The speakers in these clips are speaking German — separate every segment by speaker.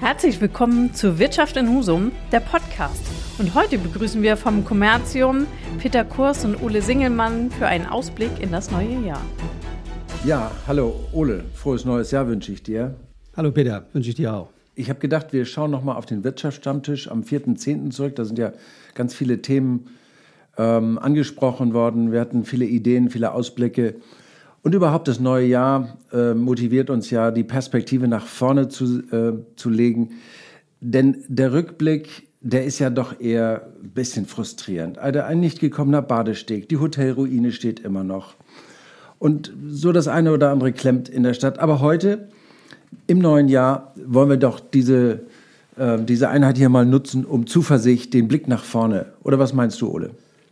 Speaker 1: Herzlich willkommen zu Wirtschaft in Husum, der Podcast. Und heute begrüßen wir vom Kommerzium Peter Kurs und Ole Singelmann für einen Ausblick in das neue Jahr.
Speaker 2: Ja, hallo Ole, frohes neues Jahr wünsche ich dir.
Speaker 3: Hallo Peter, wünsche ich dir auch.
Speaker 2: Ich habe gedacht, wir schauen nochmal auf den Wirtschaftsstammtisch am 4.10. zurück. Da sind ja ganz viele Themen ähm, angesprochen worden. Wir hatten viele Ideen, viele Ausblicke. Und überhaupt das neue Jahr äh, motiviert uns ja, die Perspektive nach vorne zu, äh, zu legen. Denn der Rückblick, der ist ja doch eher ein bisschen frustrierend. Also ein nicht gekommener Badesteg, die Hotelruine steht immer noch. Und so das eine oder andere klemmt in der Stadt. Aber heute, im neuen Jahr, wollen wir doch diese, äh, diese Einheit hier mal nutzen, um Zuversicht, den Blick nach vorne. Oder was meinst du, Ole?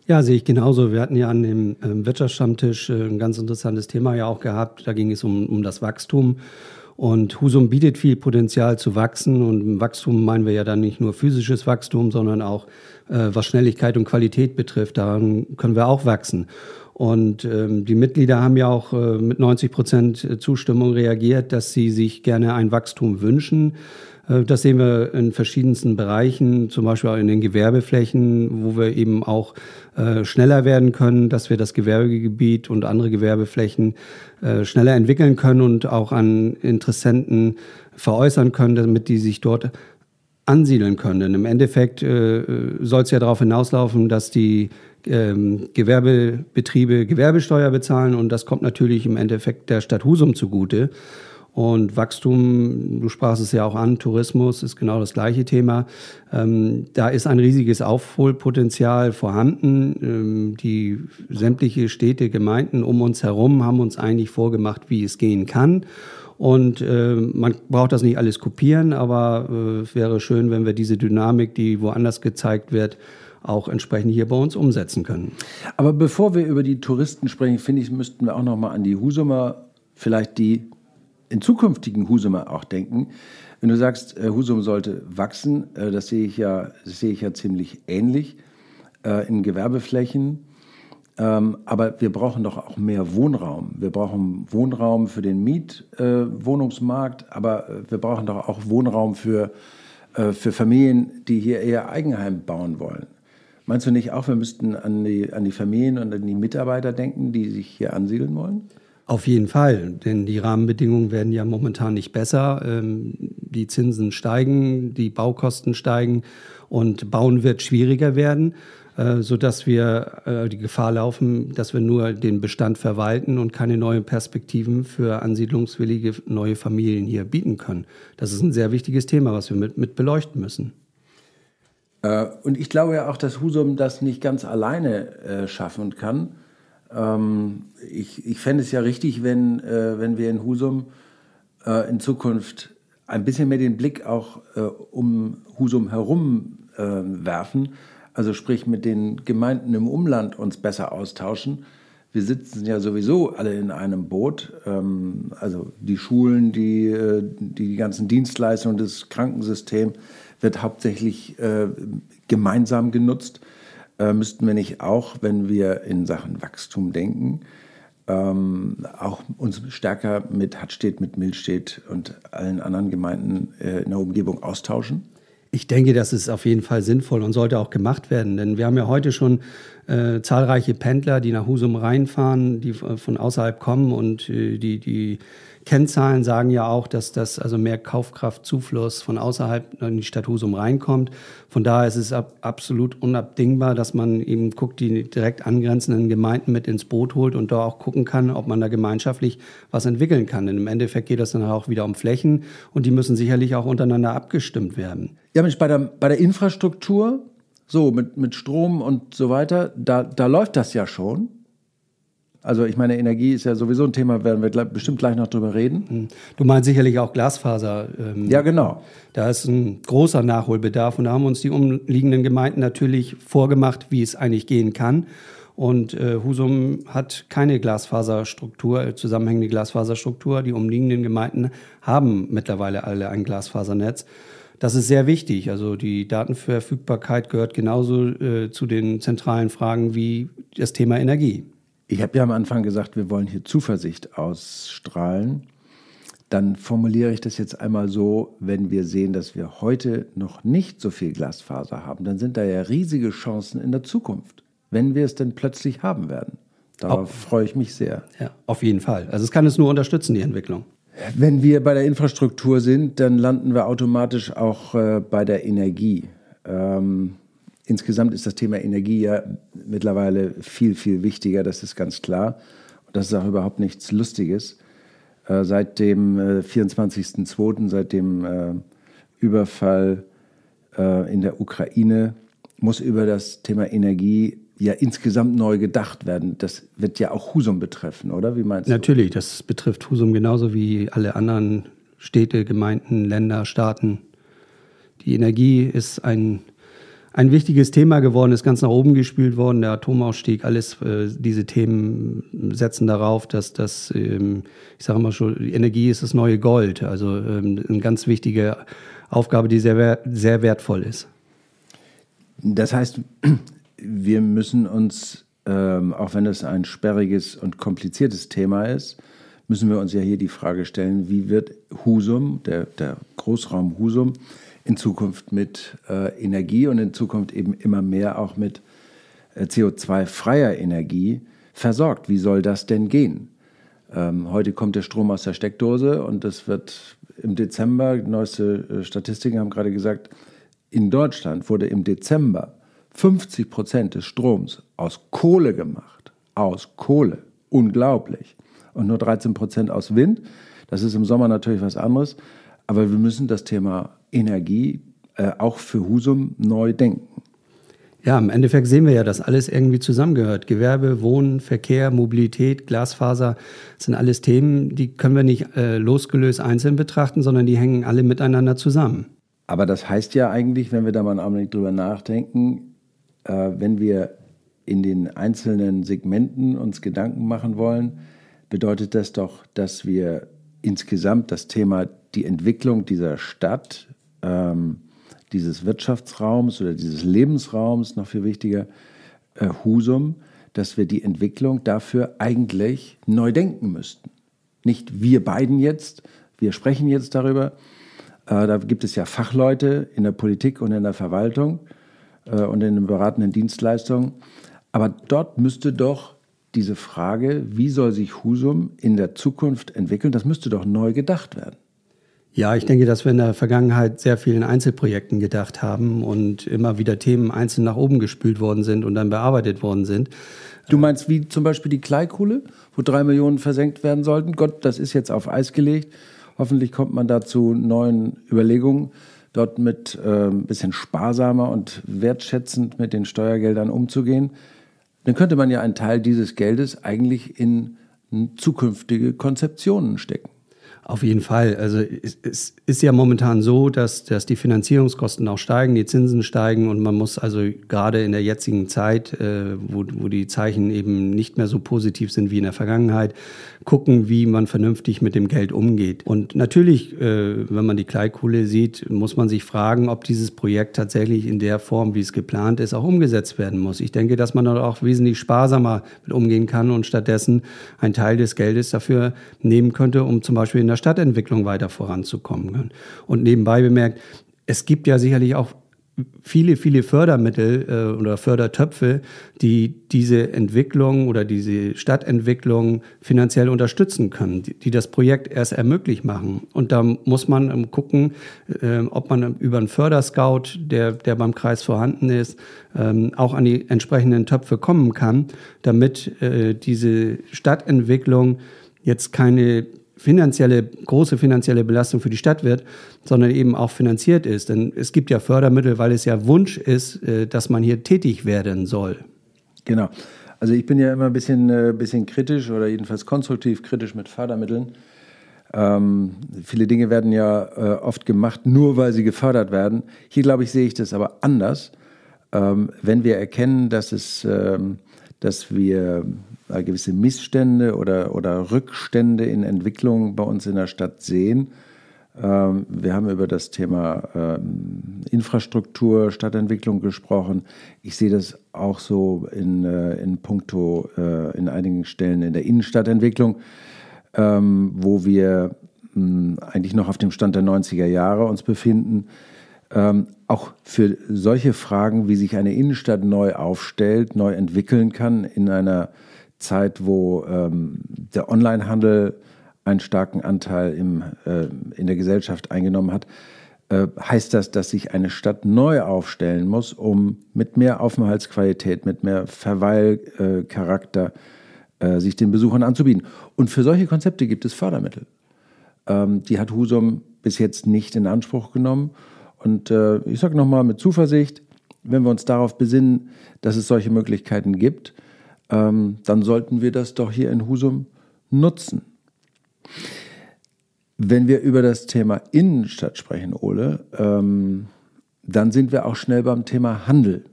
Speaker 3: Ja, sehe ich genauso. Wir hatten ja an dem ähm, Wirtschaftsstammtisch äh, ein ganz interessantes Thema ja auch gehabt. Da ging es um, um das Wachstum. Und Husum bietet viel Potenzial zu wachsen. Und Wachstum meinen wir ja dann nicht nur physisches Wachstum, sondern auch, äh, was Schnelligkeit und Qualität betrifft. Daran können wir auch wachsen. Und ähm, die Mitglieder haben ja auch äh, mit 90 Prozent Zustimmung reagiert, dass sie sich gerne ein Wachstum wünschen. Äh, das sehen wir in verschiedensten Bereichen, zum Beispiel auch in den Gewerbeflächen, wo wir eben auch äh, schneller werden können, dass wir das Gewerbegebiet und andere Gewerbeflächen äh, schneller entwickeln können und auch an Interessenten veräußern können, damit die sich dort ansiedeln können. Denn im Endeffekt äh, soll es ja darauf hinauslaufen, dass die ähm, Gewerbebetriebe Gewerbesteuer bezahlen und das kommt natürlich im Endeffekt der Stadt Husum zugute. Und Wachstum, du sprachst es ja auch an, Tourismus ist genau das gleiche Thema. Ähm, da ist ein riesiges Aufholpotenzial vorhanden. Ähm, die sämtliche Städte, Gemeinden um uns herum haben uns eigentlich vorgemacht, wie es gehen kann. Und äh, man braucht das nicht alles kopieren, aber äh, es wäre schön, wenn wir diese Dynamik, die woanders gezeigt wird, auch entsprechend hier bei uns umsetzen können.
Speaker 2: Aber bevor wir über die Touristen sprechen, finde ich, müssten wir auch noch mal an die Husumer, vielleicht die in zukünftigen Husumer auch denken. Wenn du sagst, äh, Husum sollte wachsen, äh, das sehe ich ja, sehe ich ja ziemlich ähnlich äh, in Gewerbeflächen. Ähm, aber wir brauchen doch auch mehr Wohnraum. Wir brauchen Wohnraum für den Mietwohnungsmarkt, aber wir brauchen doch auch Wohnraum für, für Familien, die hier eher Eigenheim bauen wollen. Meinst du nicht auch, wir müssten an die, an die Familien und an die Mitarbeiter denken, die sich hier ansiedeln wollen?
Speaker 3: Auf jeden Fall, denn die Rahmenbedingungen werden ja momentan nicht besser. Ähm, die Zinsen steigen, die Baukosten steigen und Bauen wird schwieriger werden, äh, sodass wir äh, die Gefahr laufen, dass wir nur den Bestand verwalten und keine neuen Perspektiven für ansiedlungswillige neue Familien hier bieten können. Das ist ein sehr wichtiges Thema, was wir mit, mit beleuchten müssen.
Speaker 2: Äh, und ich glaube ja auch, dass Husum das nicht ganz alleine schaffen kann ähm, ich ich fände es ja richtig, wenn, äh, wenn wir in Husum äh, in Zukunft ein bisschen mehr den Blick auch äh, um Husum herum äh, werfen. Also sprich mit den Gemeinden im Umland uns besser austauschen. Wir sitzen ja sowieso alle in einem Boot. Ähm, also die Schulen, die, äh, die, die ganzen Dienstleistungen, das Krankensystem wird hauptsächlich äh, gemeinsam genutzt äh, müssten wir nicht auch, wenn wir in Sachen Wachstum denken, ähm, auch uns stärker mit Hattstedt, mit Milstedt und allen anderen Gemeinden äh, in der Umgebung austauschen?
Speaker 3: Ich denke, das ist auf jeden Fall sinnvoll und sollte auch gemacht werden, denn wir haben ja heute schon äh, zahlreiche Pendler, die nach Husum reinfahren, die von außerhalb kommen und äh, die, die Kennzahlen sagen ja auch, dass das also mehr Kaufkraftzufluss von außerhalb in die Stadt Husum reinkommt. Von daher ist es ab, absolut unabdingbar, dass man eben guckt, die direkt angrenzenden Gemeinden mit ins Boot holt und da auch gucken kann, ob man da gemeinschaftlich was entwickeln kann. Denn im Endeffekt geht es dann auch wieder um Flächen und die müssen sicherlich auch untereinander abgestimmt werden.
Speaker 2: Ja, Mensch, bei der, bei der Infrastruktur, so mit, mit Strom und so weiter, da, da läuft das ja schon. Also ich meine, Energie ist ja sowieso ein Thema, werden wir bestimmt gleich noch drüber reden. Hm.
Speaker 3: Du meinst sicherlich auch Glasfaser.
Speaker 2: Ähm, ja, genau.
Speaker 3: Da ist ein großer Nachholbedarf und da haben uns die umliegenden Gemeinden natürlich vorgemacht, wie es eigentlich gehen kann. Und äh, Husum hat keine Glasfaserstruktur, äh, zusammenhängende Glasfaserstruktur. Die umliegenden Gemeinden haben mittlerweile alle ein Glasfasernetz. Das ist sehr wichtig. Also die Datenverfügbarkeit gehört genauso äh, zu den zentralen Fragen wie das Thema Energie.
Speaker 2: Ich habe ja am Anfang gesagt, wir wollen hier Zuversicht ausstrahlen. dann formuliere ich das jetzt einmal so, wenn wir sehen, dass wir heute noch nicht so viel Glasfaser haben, dann sind da ja riesige Chancen in der Zukunft, wenn wir es denn plötzlich haben werden. Darauf auf, freue ich mich sehr.
Speaker 3: Ja, auf jeden Fall. Also es kann es nur unterstützen, die Entwicklung.
Speaker 2: Wenn wir bei der Infrastruktur sind, dann landen wir automatisch auch äh, bei der Energie. Ähm, insgesamt ist das Thema Energie ja mittlerweile viel, viel wichtiger, das ist ganz klar. Und das ist auch überhaupt nichts Lustiges. Äh, seit dem äh, 24.02., seit dem äh, Überfall äh, in der Ukraine, muss über das Thema Energie ja insgesamt neu gedacht werden. Das wird ja auch Husum betreffen, oder? Wie meinst
Speaker 3: du? Natürlich, das betrifft Husum genauso wie alle anderen Städte, Gemeinden, Länder, Staaten. Die Energie ist ein, ein wichtiges Thema geworden, ist ganz nach oben gespült worden. Der Atomausstieg, alles äh, diese Themen setzen darauf, dass das, ähm, ich sage mal schon, Energie ist das neue Gold. Also ähm, eine ganz wichtige Aufgabe, die sehr, sehr wertvoll ist.
Speaker 2: Das heißt, wir müssen uns, ähm, auch wenn es ein sperriges und kompliziertes Thema ist, müssen wir uns ja hier die Frage stellen, wie wird Husum, der, der Großraum Husum, in Zukunft mit äh, Energie und in Zukunft eben immer mehr auch mit äh, CO2-freier Energie versorgt. Wie soll das denn gehen? Ähm, heute kommt der Strom aus der Steckdose und das wird im Dezember, neueste äh, Statistiken haben gerade gesagt, in Deutschland wurde im Dezember 50 Prozent des Stroms aus Kohle gemacht. Aus Kohle. Unglaublich. Und nur 13 Prozent aus Wind. Das ist im Sommer natürlich was anderes. Aber wir müssen das Thema Energie äh, auch für Husum neu denken.
Speaker 3: Ja, im Endeffekt sehen wir ja, dass alles irgendwie zusammengehört. Gewerbe, Wohnen, Verkehr, Mobilität, Glasfaser sind alles Themen, die können wir nicht äh, losgelöst einzeln betrachten, sondern die hängen alle miteinander zusammen.
Speaker 2: Aber das heißt ja eigentlich, wenn wir da mal einen Augenblick drüber nachdenken, äh, wenn wir in den einzelnen Segmenten uns Gedanken machen wollen, bedeutet das doch, dass wir insgesamt das Thema die Entwicklung dieser Stadt, ähm, dieses Wirtschaftsraums oder dieses Lebensraums, noch viel wichtiger, äh, Husum, dass wir die Entwicklung dafür eigentlich neu denken müssten. Nicht wir beiden jetzt, wir sprechen jetzt darüber. Äh, da gibt es ja Fachleute in der Politik und in der Verwaltung äh, und in den beratenden Dienstleistungen. Aber dort müsste doch diese Frage, wie soll sich Husum in der Zukunft entwickeln, das müsste doch neu gedacht werden.
Speaker 3: Ja, ich denke, dass wir in der Vergangenheit sehr vielen Einzelprojekten gedacht haben und immer wieder Themen einzeln nach oben gespült worden sind und dann bearbeitet worden sind.
Speaker 2: Du meinst wie zum Beispiel die Kleikuhle, wo drei Millionen versenkt werden sollten? Gott, das ist jetzt auf Eis gelegt. Hoffentlich kommt man da zu neuen Überlegungen dort mit äh, ein bisschen sparsamer und wertschätzend mit den Steuergeldern umzugehen, dann könnte man ja einen Teil dieses Geldes eigentlich in zukünftige Konzeptionen stecken.
Speaker 3: Auf jeden Fall. Also es, ist ja momentan so, dass, dass die Finanzierungskosten auch steigen, die Zinsen steigen und man muss also gerade in der jetzigen Zeit, äh, wo, wo die Zeichen eben nicht mehr so positiv sind wie in der Vergangenheit, gucken, wie man vernünftig mit dem Geld umgeht. Und natürlich, äh, wenn man die Kleikohle sieht, muss man sich fragen, ob dieses Projekt tatsächlich in der Form, wie es geplant ist, auch umgesetzt werden muss. Ich denke, dass man dort auch wesentlich sparsamer mit umgehen kann und stattdessen einen Teil des Geldes dafür nehmen könnte, um zum Beispiel in der Stadtentwicklung weiter voranzukommen. Und nebenbei bemerkt, es gibt ja sicherlich auch viele, viele Fördermittel äh, oder Fördertöpfe, die diese Entwicklung oder diese Stadtentwicklung finanziell unterstützen können, die, die das Projekt erst ermöglicht machen. Und da muss man ähm, gucken, äh, ob man über einen Förderscout, der, der beim Kreis vorhanden ist, ähm, auch an die entsprechenden Töpfe kommen kann, damit äh, diese Stadtentwicklung jetzt keine finanzielle, große finanzielle Belastung für die Stadt wird, sondern eben auch finanziert ist. Denn es gibt ja Fördermittel, weil es ja Wunsch ist, äh, dass man hier tätig werden soll.
Speaker 2: Genau. Also ich bin ja immer ein bisschen, äh, bisschen kritisch oder jedenfalls konstruktiv kritisch mit Fördermitteln. Ähm, viele Dinge werden ja äh, oft gemacht, nur weil sie gefördert werden. Hier, glaube ich, sehe ich das aber anders. Ähm, wenn wir erkennen, dass, es, ähm, dass wir gewisse Missstände oder, oder Rückstände in Entwicklung bei uns in der Stadt sehen. Ähm, wir haben über das Thema ähm, Infrastruktur, Stadtentwicklung gesprochen. Ich sehe das auch so in, äh, in puncto, äh, in einigen Stellen in der Innenstadtentwicklung, ähm, wo wir eigentlich noch auf dem Stand der 90er Jahre uns befinden, ähm, auch für solche Fragen, wie sich eine Innenstadt neu aufstellt, neu entwickeln kann in einer Zeit, wo ähm, der Onlinehandel einen starken Anteil im, äh, in der Gesellschaft eingenommen hat, äh, heißt das, dass sich eine Stadt neu aufstellen muss, um mit mehr Aufenthaltsqualität, mit mehr Verweilcharakter äh, sich den Besuchern anzubieten. Und für solche Konzepte gibt es Fördermittel. Ähm, die hat Husum bis jetzt nicht in Anspruch genommen. Und äh, ich sage nochmal mit Zuversicht, wenn wir uns darauf besinnen, dass es solche Möglichkeiten gibt, ähm, dann sollten wir das doch hier in Husum nutzen. Wenn wir über das Thema Innenstadt sprechen, Ole, ähm, dann sind wir auch schnell beim Thema Handel.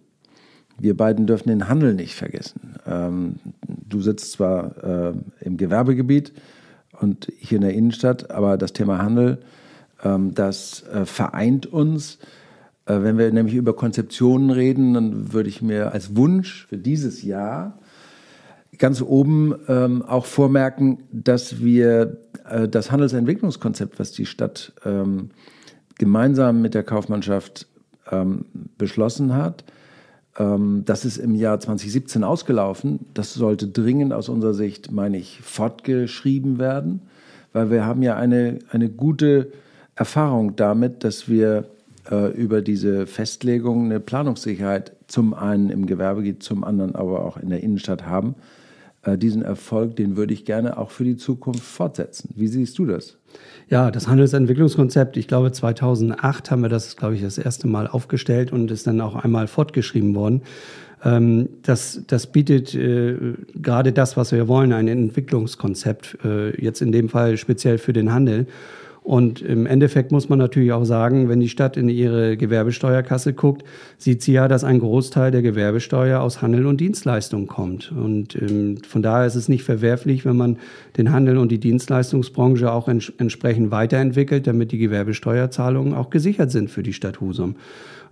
Speaker 2: Wir beiden dürfen den Handel nicht vergessen. Ähm, du sitzt zwar äh, im Gewerbegebiet und hier in der Innenstadt, aber das Thema Handel, ähm, das äh, vereint uns. Äh, wenn wir nämlich über Konzeptionen reden, dann würde ich mir als Wunsch für dieses Jahr ganz oben ähm, auch vormerken, dass wir äh, das Handelsentwicklungskonzept, was die Stadt ähm, gemeinsam mit der Kaufmannschaft ähm, beschlossen hat, ähm, das ist im Jahr 2017 ausgelaufen. Das sollte dringend aus unserer Sicht, meine ich, fortgeschrieben werden, weil wir haben ja eine, eine gute Erfahrung damit, dass wir äh, über diese Festlegung eine Planungssicherheit zum einen im Gewerbegebiet, zum anderen aber auch in der Innenstadt haben diesen Erfolg, den würde ich gerne auch für die Zukunft fortsetzen. Wie siehst du das?
Speaker 3: Ja, das Handelsentwicklungskonzept, ich glaube 2008 haben wir das, glaube ich, das erste Mal aufgestellt und ist dann auch einmal fortgeschrieben worden. Ähm, das, das bietet äh, gerade das, was wir wollen, ein Entwicklungskonzept, äh, jetzt in dem Fall speziell für den Handel. Und im Endeffekt muss man natürlich auch sagen, wenn die Stadt in ihre Gewerbesteuerkasse guckt, sieht sie ja, dass ein Großteil der Gewerbesteuer aus Handel und Dienstleistung kommt. Und ähm, von daher ist es nicht verwerflich, wenn man den Handel und die Dienstleistungsbranche auch ents entsprechend weiterentwickelt, damit die Gewerbesteuerzahlungen auch gesichert sind für die Stadt Husum.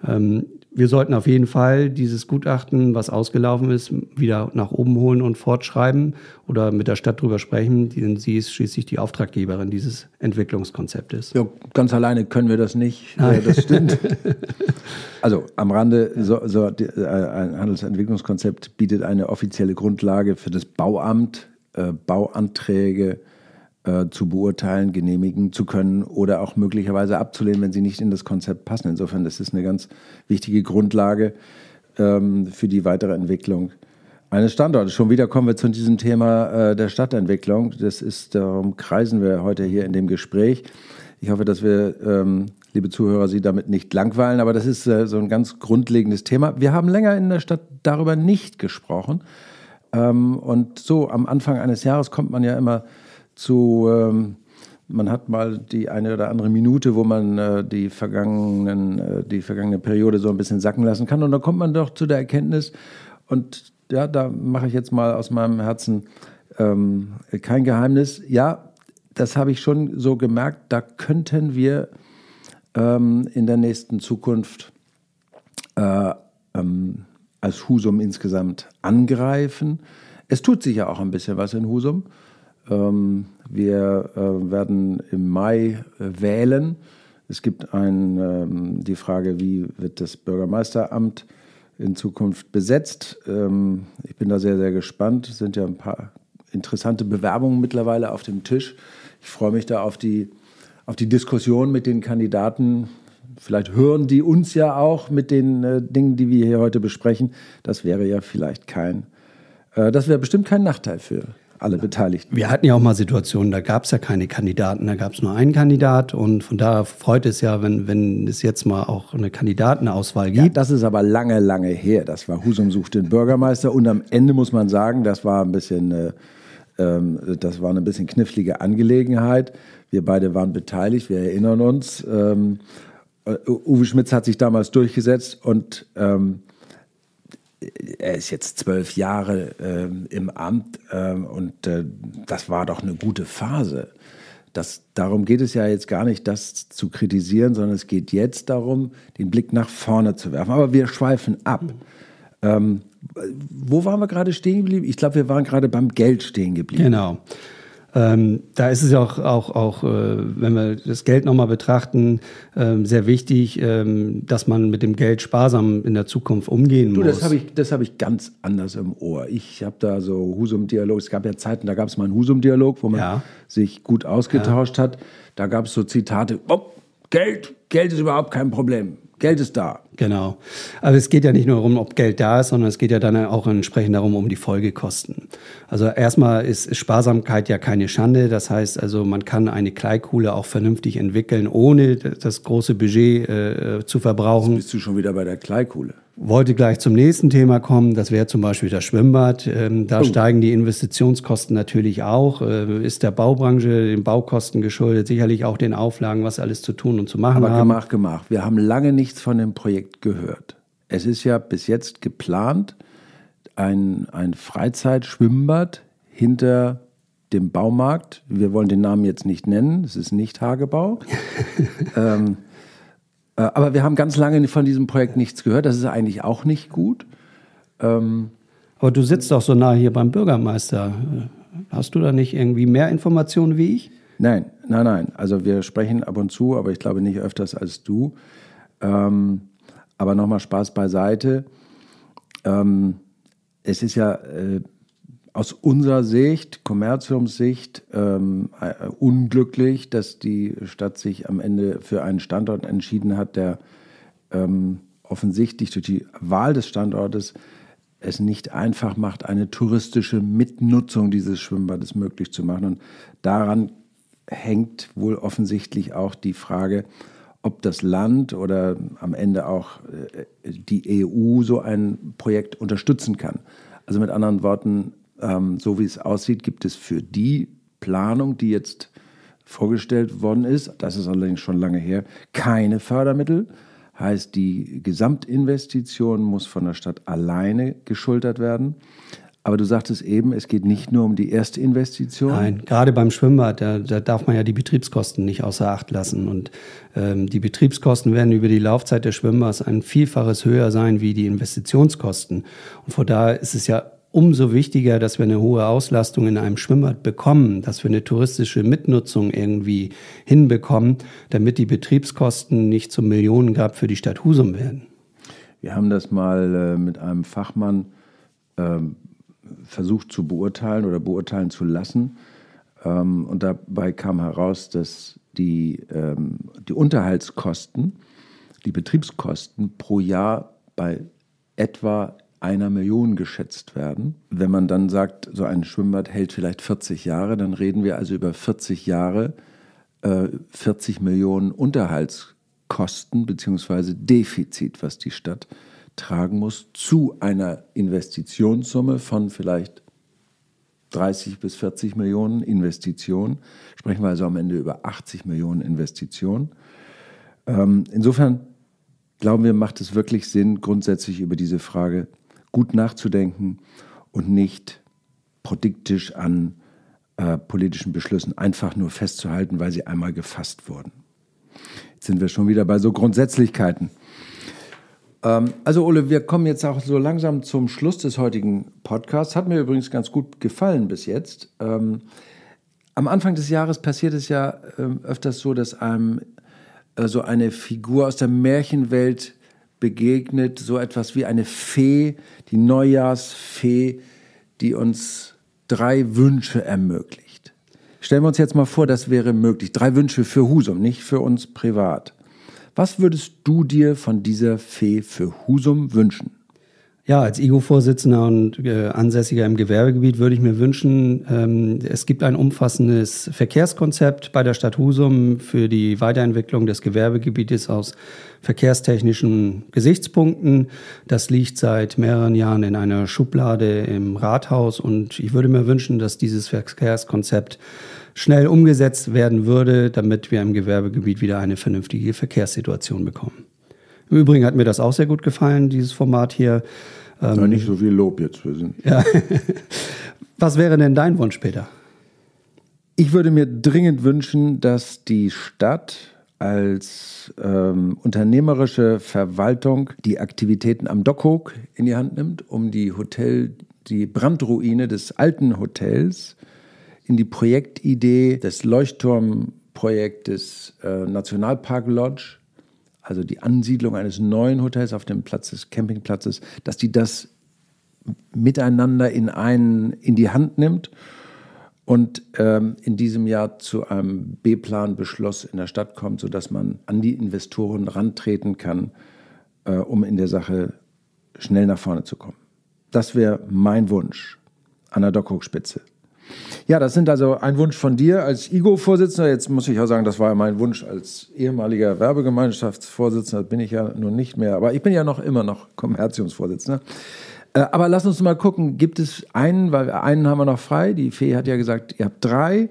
Speaker 3: Ähm, wir sollten auf jeden Fall dieses Gutachten, was ausgelaufen ist, wieder nach oben holen und fortschreiben oder mit der Stadt drüber sprechen, denn sie ist schließlich die Auftraggeberin dieses Entwicklungskonzeptes.
Speaker 2: Ja, ganz alleine können wir das nicht. Nein. das stimmt. also am Rande, so, so, äh, ein Handelsentwicklungskonzept bietet eine offizielle Grundlage für das Bauamt, äh, Bauanträge, äh, zu beurteilen, genehmigen zu können oder auch möglicherweise abzulehnen, wenn sie nicht in das Konzept passen. Insofern ist eine ganz wichtige Grundlage ähm, für die weitere Entwicklung eines Standortes. Schon wieder kommen wir zu diesem Thema äh, der Stadtentwicklung. Das ist, darum kreisen wir heute hier in dem Gespräch. Ich hoffe, dass wir, ähm, liebe Zuhörer, Sie damit nicht langweilen, aber das ist äh, so ein ganz grundlegendes Thema. Wir haben länger in der Stadt darüber nicht gesprochen. Ähm, und so am Anfang eines Jahres kommt man ja immer zu, ähm, man hat mal die eine oder andere Minute, wo man äh, die, vergangenen, äh, die vergangene Periode so ein bisschen sacken lassen kann. Und dann kommt man doch zu der Erkenntnis, und ja, da mache ich jetzt mal aus meinem Herzen ähm, kein Geheimnis. Ja, das habe ich schon so gemerkt, da könnten wir ähm, in der nächsten Zukunft äh, ähm, als Husum insgesamt angreifen. Es tut sich ja auch ein bisschen was in Husum. Ähm, wir äh, werden im Mai äh, wählen. Es gibt ein, ähm, die Frage, wie wird das Bürgermeisteramt in Zukunft besetzt. Ähm, ich bin da sehr, sehr gespannt. Es sind ja ein paar interessante Bewerbungen mittlerweile auf dem Tisch. Ich freue mich da auf die, auf die Diskussion mit den Kandidaten. Vielleicht hören die uns ja auch mit den äh, Dingen, die wir hier heute besprechen. Das wäre ja vielleicht kein, das wäre bestimmt kein Nachteil für alle Beteiligten.
Speaker 3: Wir hatten ja auch mal Situationen, da gab es ja keine Kandidaten, da gab es nur einen Kandidat und von daher freut es ja, wenn, wenn es jetzt mal auch eine Kandidatenauswahl gibt. Ja,
Speaker 2: das ist aber lange, lange her. Das war Husum sucht den Bürgermeister und am Ende muss man sagen, das war ein bisschen, äh, ähm, das war eine bisschen knifflige Angelegenheit. Wir beide waren beteiligt, wir erinnern uns. Ähm, äh, Uwe Schmitz hat sich damals durchgesetzt und ähm, er ist jetzt zwölf Jahre äh, im Amt äh, und äh, das war doch eine gute Phase. Das, darum geht es ja jetzt gar nicht, das zu kritisieren, sondern es geht jetzt darum, den Blick nach vorne zu werfen. Aber wir schweifen ab. Ähm, wo waren wir gerade stehen geblieben? Ich glaube, wir waren gerade beim Geld stehen geblieben.
Speaker 3: Genau. Ähm, da ist es ja auch, auch, auch äh, wenn wir das Geld nochmal betrachten, ähm, sehr wichtig, ähm, dass man mit dem Geld sparsam in der Zukunft umgehen
Speaker 2: du,
Speaker 3: muss.
Speaker 2: Das habe ich, hab ich ganz anders im Ohr. Ich habe da so Husum-Dialog. Es gab ja Zeiten, da gab es mal einen Husum-Dialog, wo man
Speaker 3: Ja.
Speaker 2: sich gut ausgetauscht hat. Da gab es so Zitate: oh, Geld, Geld ist überhaupt kein Problem. Geld ist da.
Speaker 3: Genau. Aber es geht ja nicht nur darum, ob Geld da ist, sondern es geht ja dann auch entsprechend darum, um die Folgekosten. Also erstmal ist Sparsamkeit ja keine Schande. Das heißt also, man kann eine Kleikuhle auch vernünftig entwickeln, ohne das große Budget äh, zu verbrauchen.
Speaker 2: Bist du schon wieder bei der Kleikuhle?
Speaker 3: Wollte gleich zum nächsten Thema kommen. Das wäre zum Beispiel das Schwimmbad. Ähm, da
Speaker 2: Oh.
Speaker 3: steigen die Investitionskosten natürlich auch. Äh, ist der Baubranche den Baukosten geschuldet, sicherlich auch den Auflagen, was alles zu tun und zu machen
Speaker 2: Aber
Speaker 3: haben.
Speaker 2: gemacht, gemacht. Wir haben lange nichts von dem Projekt gehört. Es ist ja bis jetzt geplant, ein, ein Freizeitschwimmbad hinter dem Baumarkt. Wir wollen den Namen jetzt nicht nennen, es ist nicht Hagebau. ähm, äh, aber wir haben ganz lange von diesem Projekt nichts gehört. Das ist eigentlich auch nicht gut.
Speaker 3: Aber du sitzt doch so nah hier beim Bürgermeister. Äh, Hast du da nicht irgendwie mehr Informationen wie ich?
Speaker 2: Nein, nein, nein. Also wir sprechen ab und zu, aber ich glaube nicht öfters als du. Ähm, aber nochmal Spaß beiseite. Ähm, es ist ja äh, aus unserer Sicht, Kommerziumssicht, ähm, äh, unglücklich, dass die Stadt sich am Ende für einen Standort entschieden hat, der ähm, offensichtlich durch die Wahl des Standortes es nicht einfach macht, eine touristische Mitnutzung dieses Schwimmbades möglich zu machen. Und daran hängt wohl offensichtlich auch die Frage, ob das Land oder am Ende auch äh, die EU so ein Projekt unterstützen kann. Also mit anderen Worten, ähm, so wie es aussieht, gibt es für die Planung, die jetzt vorgestellt worden ist, das ist allerdings schon lange her, keine Fördermittel. Heißt, die Gesamtinvestition muss von der Stadt alleine geschultert werden. Aber du sagtest eben, es geht nicht nur um die erste Investition.
Speaker 3: Nein, gerade beim Schwimmbad, da, da darf man ja die Betriebskosten nicht außer Acht lassen. Und ähm, die Betriebskosten werden über die Laufzeit des Schwimmbads ein Vielfaches höher sein wie die Investitionskosten. Und von daher ist es ja umso wichtiger, dass wir eine hohe Auslastung in einem Schwimmbad bekommen, dass wir eine touristische Mitnutzung irgendwie hinbekommen, damit die Betriebskosten nicht zum Millionengrab für die Stadt Husum werden.
Speaker 2: Wir haben das mal äh, mit einem Fachmann ähm, versucht zu beurteilen oder beurteilen zu lassen. Ähm, und dabei kam heraus, dass die, ähm, die Unterhaltskosten, die Betriebskosten pro Jahr bei etwa einer Million geschätzt werden. Wenn man dann sagt, so ein Schwimmbad hält vielleicht 40 Jahre, dann reden wir also über 40 Jahre, äh, 40 Millionen Unterhaltskosten beziehungsweise Defizit, was die Stadt tragen muss, zu einer Investitionssumme von vielleicht 30 bis 40 Millionen Investitionen. Sprechen wir also am Ende über 80 Millionen Investitionen. Ähm, insofern glauben wir, macht es wirklich Sinn, grundsätzlich über diese Frage gut nachzudenken und nicht produktisch an äh, politischen Beschlüssen einfach nur festzuhalten, weil sie einmal gefasst wurden. Jetzt sind wir schon wieder bei so Grundsätzlichkeiten. Ähm, also Ole, wir kommen jetzt auch so langsam zum Schluss des heutigen Podcasts. Hat mir übrigens ganz gut gefallen bis jetzt. Ähm, am Anfang des Jahres passiert es ja ähm, öfters so, dass einem äh, so eine Figur aus der Märchenwelt begegnet, so etwas wie eine Fee, die Neujahrsfee, die uns drei Wünsche ermöglicht. Stellen wir uns jetzt mal vor, das wäre möglich. Drei Wünsche für Husum, nicht für uns privat. Was würdest du dir von dieser Fee für Husum wünschen?
Speaker 3: Ja, als IGO-Vorsitzender und äh, Ansässiger im Gewerbegebiet würde ich mir wünschen, ähm, es gibt ein umfassendes Verkehrskonzept bei der Stadt Husum für die Weiterentwicklung des Gewerbegebietes aus verkehrstechnischen Gesichtspunkten. Das liegt seit mehreren Jahren in einer Schublade im Rathaus und ich würde mir wünschen, dass dieses Verkehrskonzept schnell umgesetzt werden würde, damit wir im Gewerbegebiet wieder eine vernünftige Verkehrssituation bekommen. Im Übrigen hat mir das auch sehr gut gefallen, dieses Format hier.
Speaker 2: Ähm, ja, nicht so viel Lob jetzt. Wir sind
Speaker 3: ja. Was wäre denn dein Wunsch, Peter?
Speaker 2: Ich würde mir dringend wünschen, dass die Stadt als ähm, unternehmerische Verwaltung die Aktivitäten am Dockhook in die Hand nimmt, um die Hotel, die Brandruine des alten Hotels in die Projektidee des Leuchtturmprojektes äh, Nationalpark Lodge, also die Ansiedlung eines neuen Hotels auf dem Platz des Campingplatzes, dass die das miteinander in einen in die Hand nimmt und ähm, in diesem Jahr zu einem B-Plan-Beschluss in der Stadt kommt, sodass man an die Investoren rantreten kann, äh, um in der Sache schnell nach vorne zu kommen. Das wäre mein Wunsch an der Dockhochspitze. Ja, das sind also ein Wunsch von dir als IGO-Vorsitzender. Jetzt muss ich auch sagen, das war mein Wunsch als ehemaliger Werbegemeinschaftsvorsitzender. Bin ich ja nun nicht mehr, aber ich bin ja noch immer noch Kommerziumsvorsitzender. Äh, aber lass uns mal gucken, gibt es einen, weil einen haben wir noch frei. Die Fee hat ja gesagt, ihr habt drei.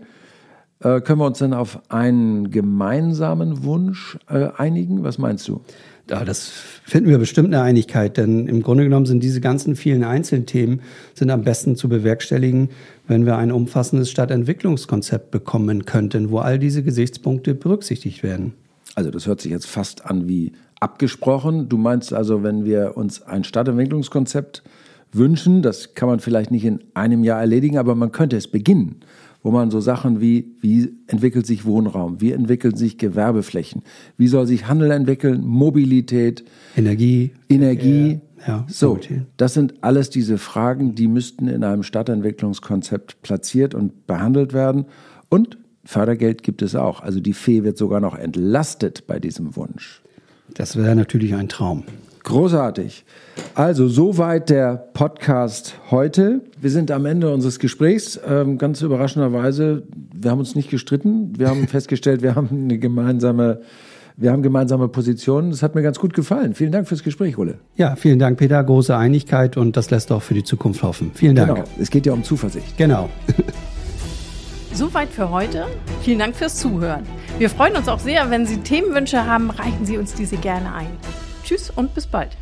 Speaker 2: Äh, können wir uns denn auf einen gemeinsamen Wunsch äh, einigen? Was meinst du?
Speaker 3: Ja, das finden wir bestimmt eine Einigkeit, denn im Grunde genommen sind diese ganzen vielen Einzelthemen sind am besten zu bewerkstelligen, wenn wir ein umfassendes Stadtentwicklungskonzept bekommen könnten, wo all diese Gesichtspunkte berücksichtigt werden.
Speaker 2: Also das hört sich jetzt fast an wie abgesprochen. Du meinst also, wenn wir uns ein Stadtentwicklungskonzept wünschen, das kann man vielleicht nicht in einem Jahr erledigen, aber man könnte es beginnen wo man so Sachen wie, wie entwickelt sich Wohnraum, wie entwickeln sich Gewerbeflächen, wie soll sich Handel entwickeln, Mobilität,
Speaker 3: Energie,
Speaker 2: Energie. Ja, so, das sind alles diese Fragen, die müssten in einem Stadtentwicklungskonzept platziert und behandelt werden. Und Fördergeld gibt es auch. Also die Fee wird sogar noch entlastet bei diesem Wunsch.
Speaker 3: Das wäre natürlich ein Traum.
Speaker 2: Großartig. Also, soweit der Podcast heute. Wir sind am Ende unseres Gesprächs. Ähm, ganz überraschenderweise, wir haben uns nicht gestritten. Wir haben festgestellt, wir haben eine gemeinsame, wir haben gemeinsame Positionen. Das hat mir ganz gut gefallen. Vielen Dank fürs Gespräch, Ole.
Speaker 3: Ja, vielen Dank, Peter. Große Einigkeit und das lässt auch für die Zukunft hoffen. Vielen Dank.
Speaker 2: Genau. Es geht ja um Zuversicht.
Speaker 3: Genau.
Speaker 1: Soweit für heute. Vielen Dank fürs Zuhören. Wir freuen uns auch sehr, wenn Sie Themenwünsche haben, reichen Sie uns diese gerne ein. Tschüss und bis bald.